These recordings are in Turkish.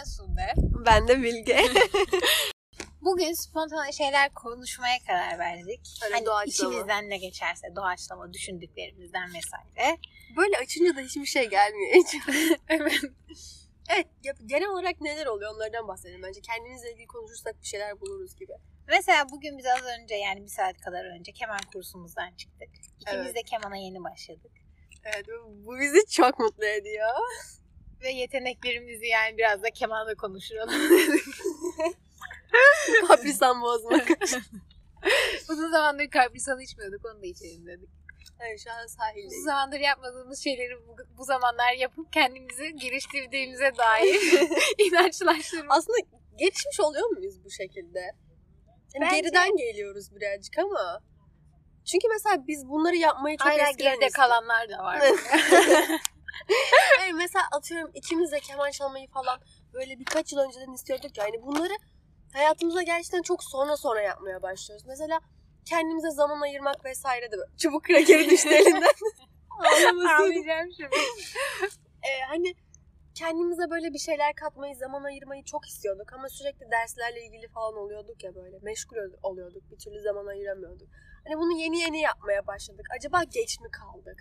Ben Sude. Ben de Bilge. Bugün spontane şeyler konuşmaya karar verdik. Öyle hani doğaçlama. içimizden ne geçerse doğaçlama düşündüklerimizden vesaire. Böyle açınca da hiçbir şey gelmiyor hiç. Evet. evet genel olarak neler oluyor onlardan bahsedelim. Bence kendimizle ilgili konuşursak bir şeyler buluruz gibi. Mesela bugün biz az önce yani bir saat kadar önce keman kursumuzdan çıktık. İkimiz Evet. de kemana yeni başladık. Evet bu bizi çok mutlu ediyor. Ve yeteneklerimizi yani biraz da kemanla konuşalım. Kaprisan bozmak. Uzun zamandır karbrisan içmiyorduk onu da içelim dedik. evet şu an Uzun sahildeyiz. zamandır yapmadığımız şeyleri bu, bu zamanlar yapıp kendimizi geliştirdiğimize dair inançlaştırma. Aslında gelişmiş oluyor muyuz bu şekilde? Yani Bence- Geriden geliyoruz birazcık ama. Çünkü mesela biz bunları yapmayı çok Hala eskiden geride istedik. kalanlar da var. Yani mesela atıyorum ikimiz de keman çalmayı falan böyle birkaç yıl önceden istiyorduk ya. Yani bunları hayatımıza gerçekten çok sonra sonra yapmaya başlıyoruz. Mesela kendimize zaman ayırmak vesaire de böyle. Çubuk krakeri düştü elinden. Ağlayacağım şimdi. Ee, hani kendimize böyle bir şeyler katmayı, zaman ayırmayı çok istiyorduk. Ama sürekli derslerle ilgili falan oluyorduk ya böyle. Meşgul ol- oluyorduk. Bir türlü zaman ayıramıyorduk. Hani bunu yeni yeni yapmaya başladık. Acaba geç mi kaldık?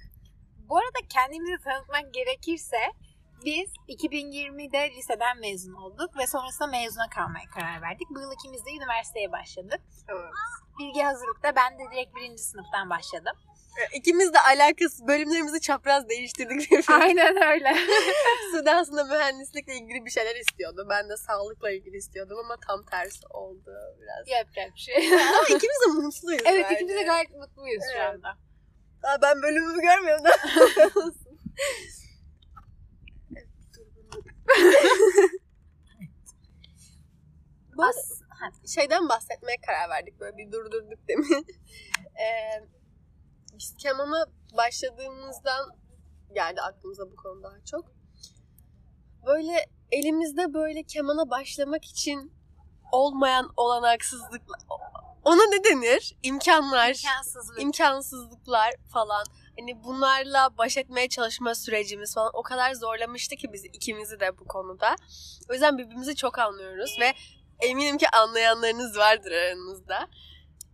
Bu arada kendimizi tanıtmak gerekirse biz 2020'de liseden mezun olduk ve sonrasında mezuna kalmaya karar verdik. Bu yıl ikimiz de üniversiteye başladık. Evet. Bilgi hazırlıkta ben de direkt birinci sınıftan başladım. İkimiz de alakası bölümlerimizi çapraz değiştirdik. Aynen öyle. Sude aslında mühendislikle ilgili bir şeyler istiyordu. Ben de sağlıkla ilgili istiyordum ama tam tersi oldu biraz. Yapacak bir şey. ama ikimiz de mutluyuz evet bence. ikimiz de gayet mutluyuz şu Evet. anda. Aa, ben bölümümü görmüyorum da. Olsun. Evet, dur bunu- Bu arada As- ha, şeyden bahsetmeye karar verdik böyle bir durdurduk demin. Ee, biz kemana başladığımızdan geldi aklımıza bu konu daha çok. Böyle elimizde böyle kemana başlamak için olmayan olanaksızlıklar ona ne denir? İmkanlar, imkansızlık. imkansızlıklar falan. Hani bunlarla baş etmeye çalışma sürecimiz falan o kadar zorlamıştı ki bizi ikimizi de bu konuda. O yüzden birbirimizi çok anlıyoruz ve eminim ki anlayanlarınız vardır aranızda.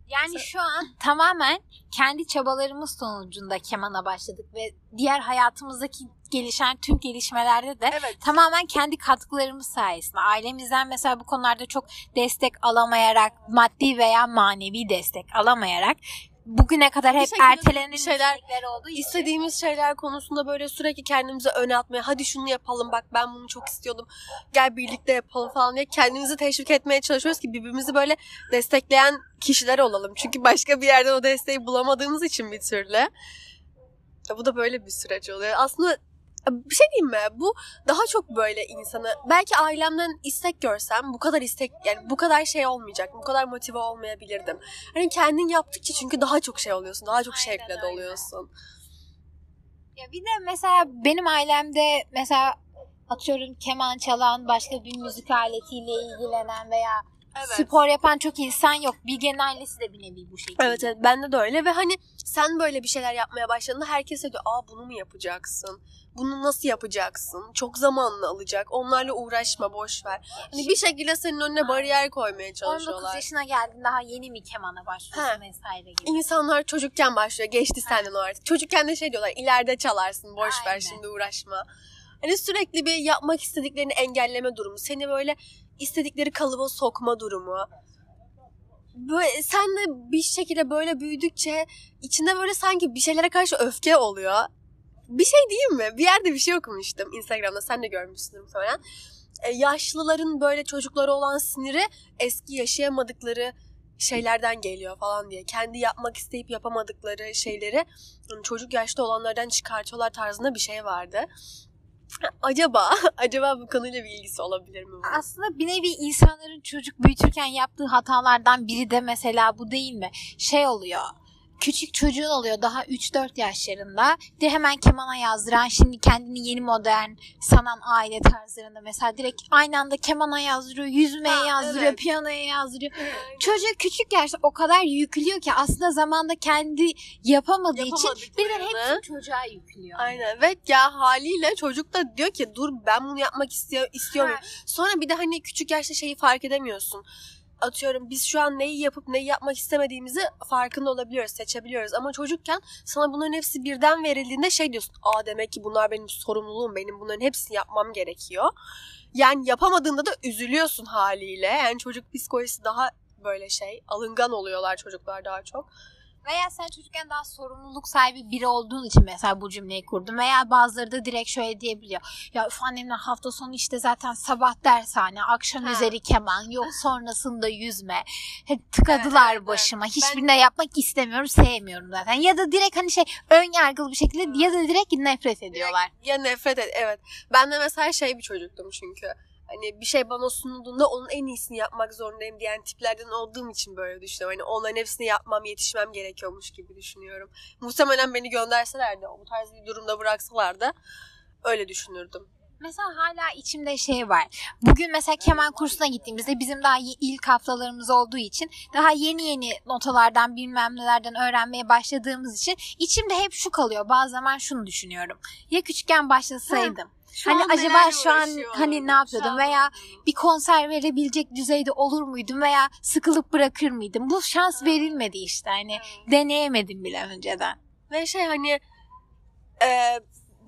Yani şu an tamamen kendi çabalarımız sonucunda kemana başladık ve diğer hayatımızdaki gelişen tüm gelişmelerde de Evet. tamamen kendi katkılarımız sayesinde. Ailemizden mesela bu konularda çok destek alamayarak, maddi veya manevi destek alamayarak bugüne kadar hep ertelenen şeyler- olduğu için. İstediğimiz şeyler konusunda böyle sürekli kendimize öne atmaya hadi şunu yapalım bak ben bunu çok istiyordum gel birlikte yapalım falan diye kendimizi teşvik etmeye çalışıyoruz ki birbirimizi böyle destekleyen kişiler olalım. Çünkü başka bir yerde o desteği bulamadığımız için bir türlü. Bu da böyle bir süreç oluyor. Aslında bir şey diyeyim mi? Bu daha çok böyle insanı belki ailemden istek görsem bu kadar istek yani bu kadar şey olmayacak. Bu kadar motive olmayabilirdim. Hani kendin yaptıkça çünkü daha çok şey oluyorsun. Daha çok Aynen şevkle doluyorsun. Ya bir de mesela benim ailemde mesela atıyorum keman çalan, başka bir müzik aletiyle ilgilenen veya spor yapan çok insan yok. Bilge'nin ailesi de bir nevi bu şekilde. Evet evet bende de öyle ve hani sen böyle bir şeyler yapmaya başladığında herkes diyor aa bunu mu yapacaksın? Bunu nasıl yapacaksın? Çok zamanını alacak. Onlarla uğraşma boş ver. Hani bir şekilde senin önüne bariyer koymaya 19 çalışıyorlar. yaşına geldin daha yeni mi kemana başlıyorsun He. vesaire gibi. İnsanlar çocukken başlıyor. Geçti senden o artık. Çocukken de şey diyorlar ileride çalarsın boş ver Aynen. şimdi uğraşma. Hani sürekli bir yapmak istediklerini engelleme durumu. Seni böyle istedikleri kalıba sokma durumu. Böyle, sen de bir şekilde böyle büyüdükçe içinde böyle sanki bir şeylere karşı öfke oluyor. Bir şey diyeyim mi? Bir yerde bir şey okumuştum Instagram'da. Sen de görmüşsündür muhtemelen. E, yaşlıların böyle çocukları olan siniri eski yaşayamadıkları şeylerden geliyor falan diye. Kendi yapmak isteyip yapamadıkları şeyleri çocuk yaşta olanlardan çıkartıyorlar tarzında bir şey vardı. Acaba, acaba bu konuyla bir ilgisi olabilir mi? Aslında bir nevi insanların çocuk büyütürken yaptığı hatalardan biri de mesela bu değil mi? Şey oluyor. Küçük çocuğun oluyor daha 3-4 yaşlarında. De hemen kemana yazdıran şimdi kendini yeni modern sanan aile tarzlarında mesela direkt aynı anda kemana yazdırıyor, yüzmeye Ha, yazdırıyor, evet. piyanoya yazdırıyor. Çocuk küçük yaşta o kadar yüklüyor ki aslında zamanda kendi yapamadığı için birden hepsini çocuğa yüklüyor. Aynen ve ya haliyle çocuk da diyor ki dur ben bunu yapmak istiyor, istiyorum. Ha, Sonra bir de hani küçük yaşta şeyi fark edemiyorsun. Atıyorum biz şu an neyi yapıp neyi yapmak istemediğimizi farkında olabiliyoruz, seçebiliyoruz. Ama çocukken sana bunların hepsi birden verildiğinde şey diyorsun. Aa demek ki bunlar benim sorumluluğum, benim bunların hepsini yapmam gerekiyor. Yani yapamadığında da üzülüyorsun haliyle. Yani çocuk psikolojisi daha böyle şey, alıngan oluyorlar çocuklar daha çok. Veya sen çocukken daha sorumluluk sahibi biri olduğun için mesela bu cümleyi kurdun. Veya bazıları da direkt şöyle diyebiliyor. Ya üf annemler hafta sonu işte zaten sabah dershane, akşam Ha. üzeri keman, yok sonrasında yüzme. Tıkadılar Evet, evet, başıma. evet. Hiçbirine yapmak istemiyorum, sevmiyorum zaten. Ya da direkt hani şey ön yargılı bir şekilde ya da direkt nefret ediyorlar. Ya nefret et evet. Ben de mesela şey bir çocuktum çünkü. Hani bir şey bana sunulduğunda onun en iyisini yapmak zorundayım diyen tiplerden olduğum için böyle düşünüyorum. Hani onların hepsini yapmam, yetişmem gerekiyormuş gibi düşünüyorum. Muhtemelen beni gönderseler de, bu tarz bir durumda bıraksalar da öyle düşünürdüm. Mesela hala içimde şey var. Bugün mesela keman kursuna gittiğimizde bizim daha ilk haftalarımız olduğu için daha yeni yeni notalardan bilmem nelerden öğrenmeye başladığımız için içimde hep şu kalıyor. Bazı zaman şunu düşünüyorum. Ya küçükken başlasaydım. Şu Hani an acaba şu an hani ne yapıyordum an veya bir konser verebilecek düzeyde olur muydum veya sıkılıp bırakır mıydım? Bu şans verilmedi işte. Hani deneyemedim bile önceden. Ve şey hani e,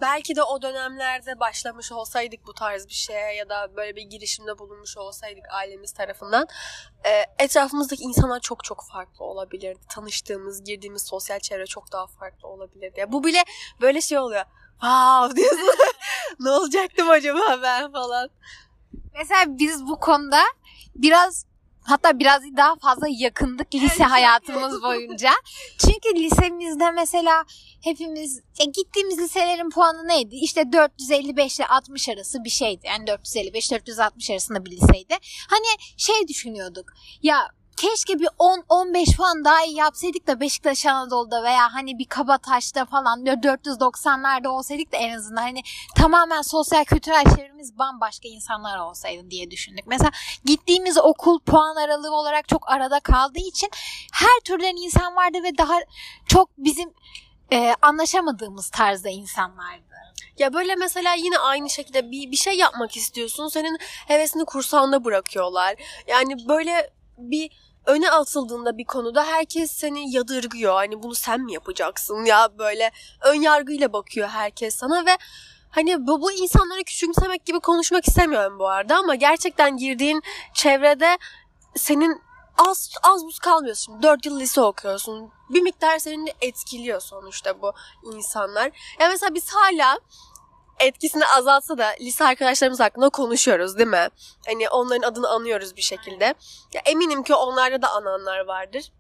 belki de o dönemlerde başlamış olsaydık bu tarz bir şeye ya da böyle bir girişimde bulunmuş olsaydık ailemiz tarafından e, etrafımızdaki insanlar çok çok farklı olabilirdi. Tanıştığımız, girdiğimiz sosyal çevre çok daha farklı olabilirdi. Ya bu bile böyle şey oluyor. Wow diyorsun. ne olacaktım acaba ben falan. Mesela biz bu konuda biraz hatta biraz daha fazla yakındık lise hayatımız boyunca. Çünkü lisemizde mesela hepimiz ya gittiğimiz liselerin puanı neydi? İşte 455 ile 60 arası bir şeydi. Yani 455-460 arasında bir liseydi. Hani şey düşünüyorduk. Ya keşke bir 10-15 puan daha iyi yapsaydık da Beşiktaş Anadolu'da veya hani bir Kabataş'ta falan 490'larda olsaydık da en azından hani tamamen sosyal kültürel çevremiz bambaşka insanlar olsaydı diye düşündük. Mesela gittiğimiz okul puan aralığı olarak çok arada kaldığı için her türden insan vardı ve daha çok bizim e, anlaşamadığımız tarzda insanlardı. Ya böyle mesela yine aynı şekilde bir, bir şey yapmak istiyorsun. Senin hevesini kursağında bırakıyorlar. Yani böyle bir öne atıldığında bir konuda herkes seni yadırgıyor. Hani bunu sen mi yapacaksın ya böyle ön yargıyla bakıyor herkes sana ve hani bu, bu insanları küçümsemek gibi konuşmak istemiyorum bu arada ama gerçekten girdiğin çevrede senin az az buz kalmıyorsun. 4 yıl lise okuyorsun. Bir miktar seni etkiliyor sonuçta bu insanlar. Ya mesela biz hala etkisini azaltsa da lise arkadaşlarımız hakkında konuşuyoruz değil mi? Hani onların adını anıyoruz bir şekilde. Ya eminim ki onlarda da ananlar vardır.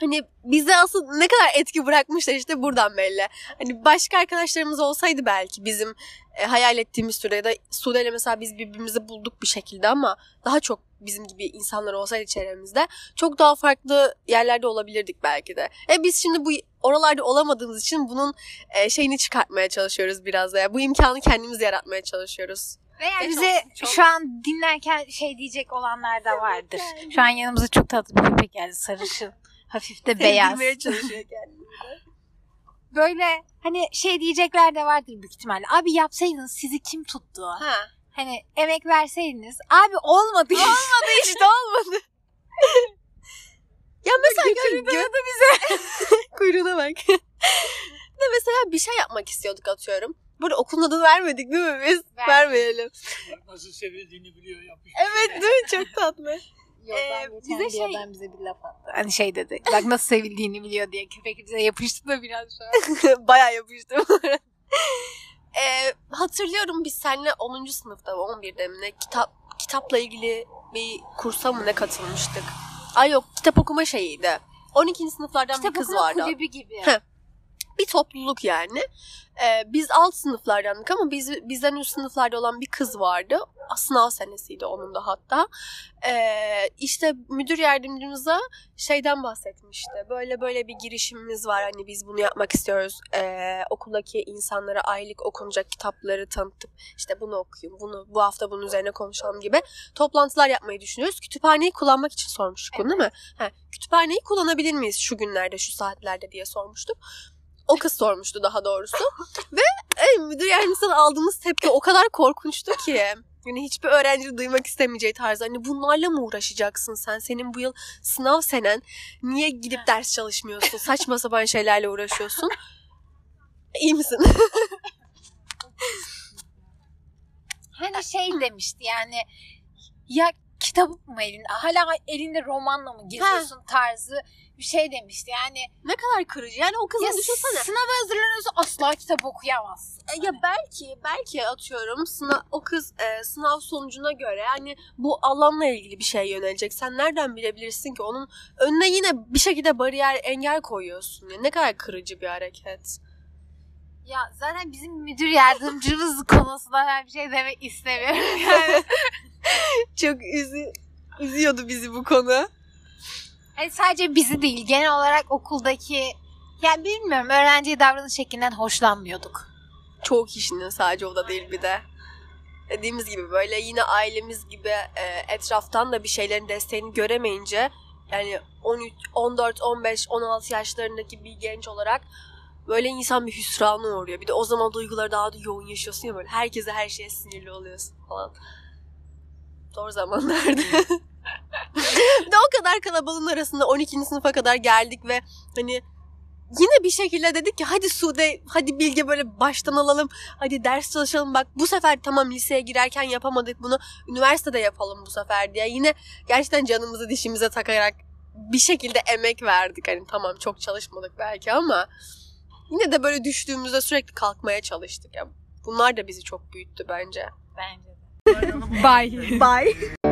Hani bize asıl ne kadar etki bırakmışlar işte buradan belli. Hani başka arkadaşlarımız olsaydı belki bizim e, hayal ettiğimiz sürede Sude'yle mesela biz birbirimizi bulduk bir şekilde ama daha çok bizim gibi insanlar olsaydı çevremizde çok daha farklı yerlerde olabilirdik belki de. E biz şimdi bu oralarda olamadığımız için bunun e, şeyini çıkartmaya çalışıyoruz biraz da. Bu imkanı kendimiz yaratmaya çalışıyoruz. Veya Ve bize çok- çok- şu an dinlerken şey diyecek olanlar da vardır. Şu an yanımıza çok tatlı bir köpek geldi. Sarışın. Hafif de beyaz. Çalışıyor kendini. Böyle hani şey diyecekler de vardır büyük ihtimalle. Abi yapsaydınız sizi kim tuttu? Ha. Hani emek verseydiniz. Abi olmadı. Olmadı işte olmadı. ya mesela gö- gö- bize. Kuyruğuna bak. de mesela bir şey yapmak istiyorduk atıyorum. Burada okulun adını vermedik değil mi biz? Vermedik. Vermeyelim. Nasıl sevildiğini biliyor yapmış. Evet değil mi? Çok tatlı. Yoldan Ee, bize bir şey- adam bize bir laf attı. Hani şey dedi. Bak nasıl sevildiğini biliyor diye köpek bize yapıştı da biraz şu an. Bayağı yapıştım. Ee, hatırlıyorum biz seninle 10. sınıfta 11'de mi ne kitap kitapla ilgili bir kursa mı ne katılmıştık. Ay yok kitap okuma şeyiydi. 12. sınıflardan Kitap bir kız okuma vardı. kulübü gibi. Heh. Bir topluluk yani. Ee, biz alt sınıflardandık ama biz, bizden üst sınıflarda olan bir kız vardı. Sınav senesiydi onun da hatta. Ee, işte müdür yardımcımıza şeyden bahsetmişti. Böyle böyle bir girişimimiz var. Hani biz bunu yapmak istiyoruz. Ee, okuldaki insanlara aylık okunacak kitapları tanıtıp işte bunu okuyun, bunu bu hafta bunun üzerine konuşalım gibi toplantılar yapmayı düşünüyoruz. Kütüphaneyi kullanmak için sormuştuk bunu değil mi? Ha, kütüphaneyi kullanabilir miyiz şu günlerde, şu saatlerde diye sormuştuk. O kız sormuştu daha doğrusu. Ve e, müdür yardımcısından aldığımız tepki o kadar korkunçtu ki. Yani hiçbir öğrenci duymak istemeyeceği tarzda. Hani bunlarla mı uğraşacaksın sen? Senin bu yıl sınav senen. Niye gidip ders çalışmıyorsun? Saçma sapan şeylerle uğraşıyorsun. İyi misin? Hani şey demişti yani ya kitap mı elinde hala elinde romanla mı geziyorsun tarzı bir şey demişti. Yani ne kadar kırıcı. Yani o kızın ya düşünsene. sınava hazırlanıyorsun asla kitap okuyamazsın. E, Ya belki belki atıyorum sınav o kız e, sınav sonucuna göre yani bu alanla ilgili bir şey yönelecek. Sen nereden bilebilirsin ki onun önüne yine bir şekilde bariyer engel koyuyorsun. Yani ne kadar kırıcı bir hareket. Ya zaten bizim müdür yardımcımız konusunda ben bir şey demek istemiyorum. Yani Çok üzü, üzüyordu bizi bu konu. hani sadece bizi değil genel olarak okuldaki yani bilmiyorum öğrenciye davranış şeklinden hoşlanmıyorduk. Çoğu kişinin sadece o da değil bir de. Dediğimiz gibi böyle yine ailemiz gibi e, etraftan da bir şeylerin desteğini göremeyince yani 13, 14, 15, 16 yaşlarındaki bir genç olarak böyle insan bir hüsrana uğruyor. Bir de o zaman duyguları daha da yoğun yaşıyorsun ya böyle herkese her şeye sinirli oluyorsun falan. Zor zamanlardı. bir de o kadar kalabalığın arasında 12. sınıfa kadar geldik ve hani yine bir şekilde dedik ki hadi Sude, hadi Bilge böyle baştan alalım. Hadi ders çalışalım bak bu sefer tamam liseye girerken yapamadık bunu. Üniversitede yapalım bu sefer diye. Yine gerçekten canımızı dişimize takarak bir şekilde emek verdik. Hani tamam çok çalışmadık belki ama yine de böyle düştüğümüzde sürekli kalkmaya çalıştık. Yani bunlar da bizi çok büyüttü bence. Bence de. Bye. Bye.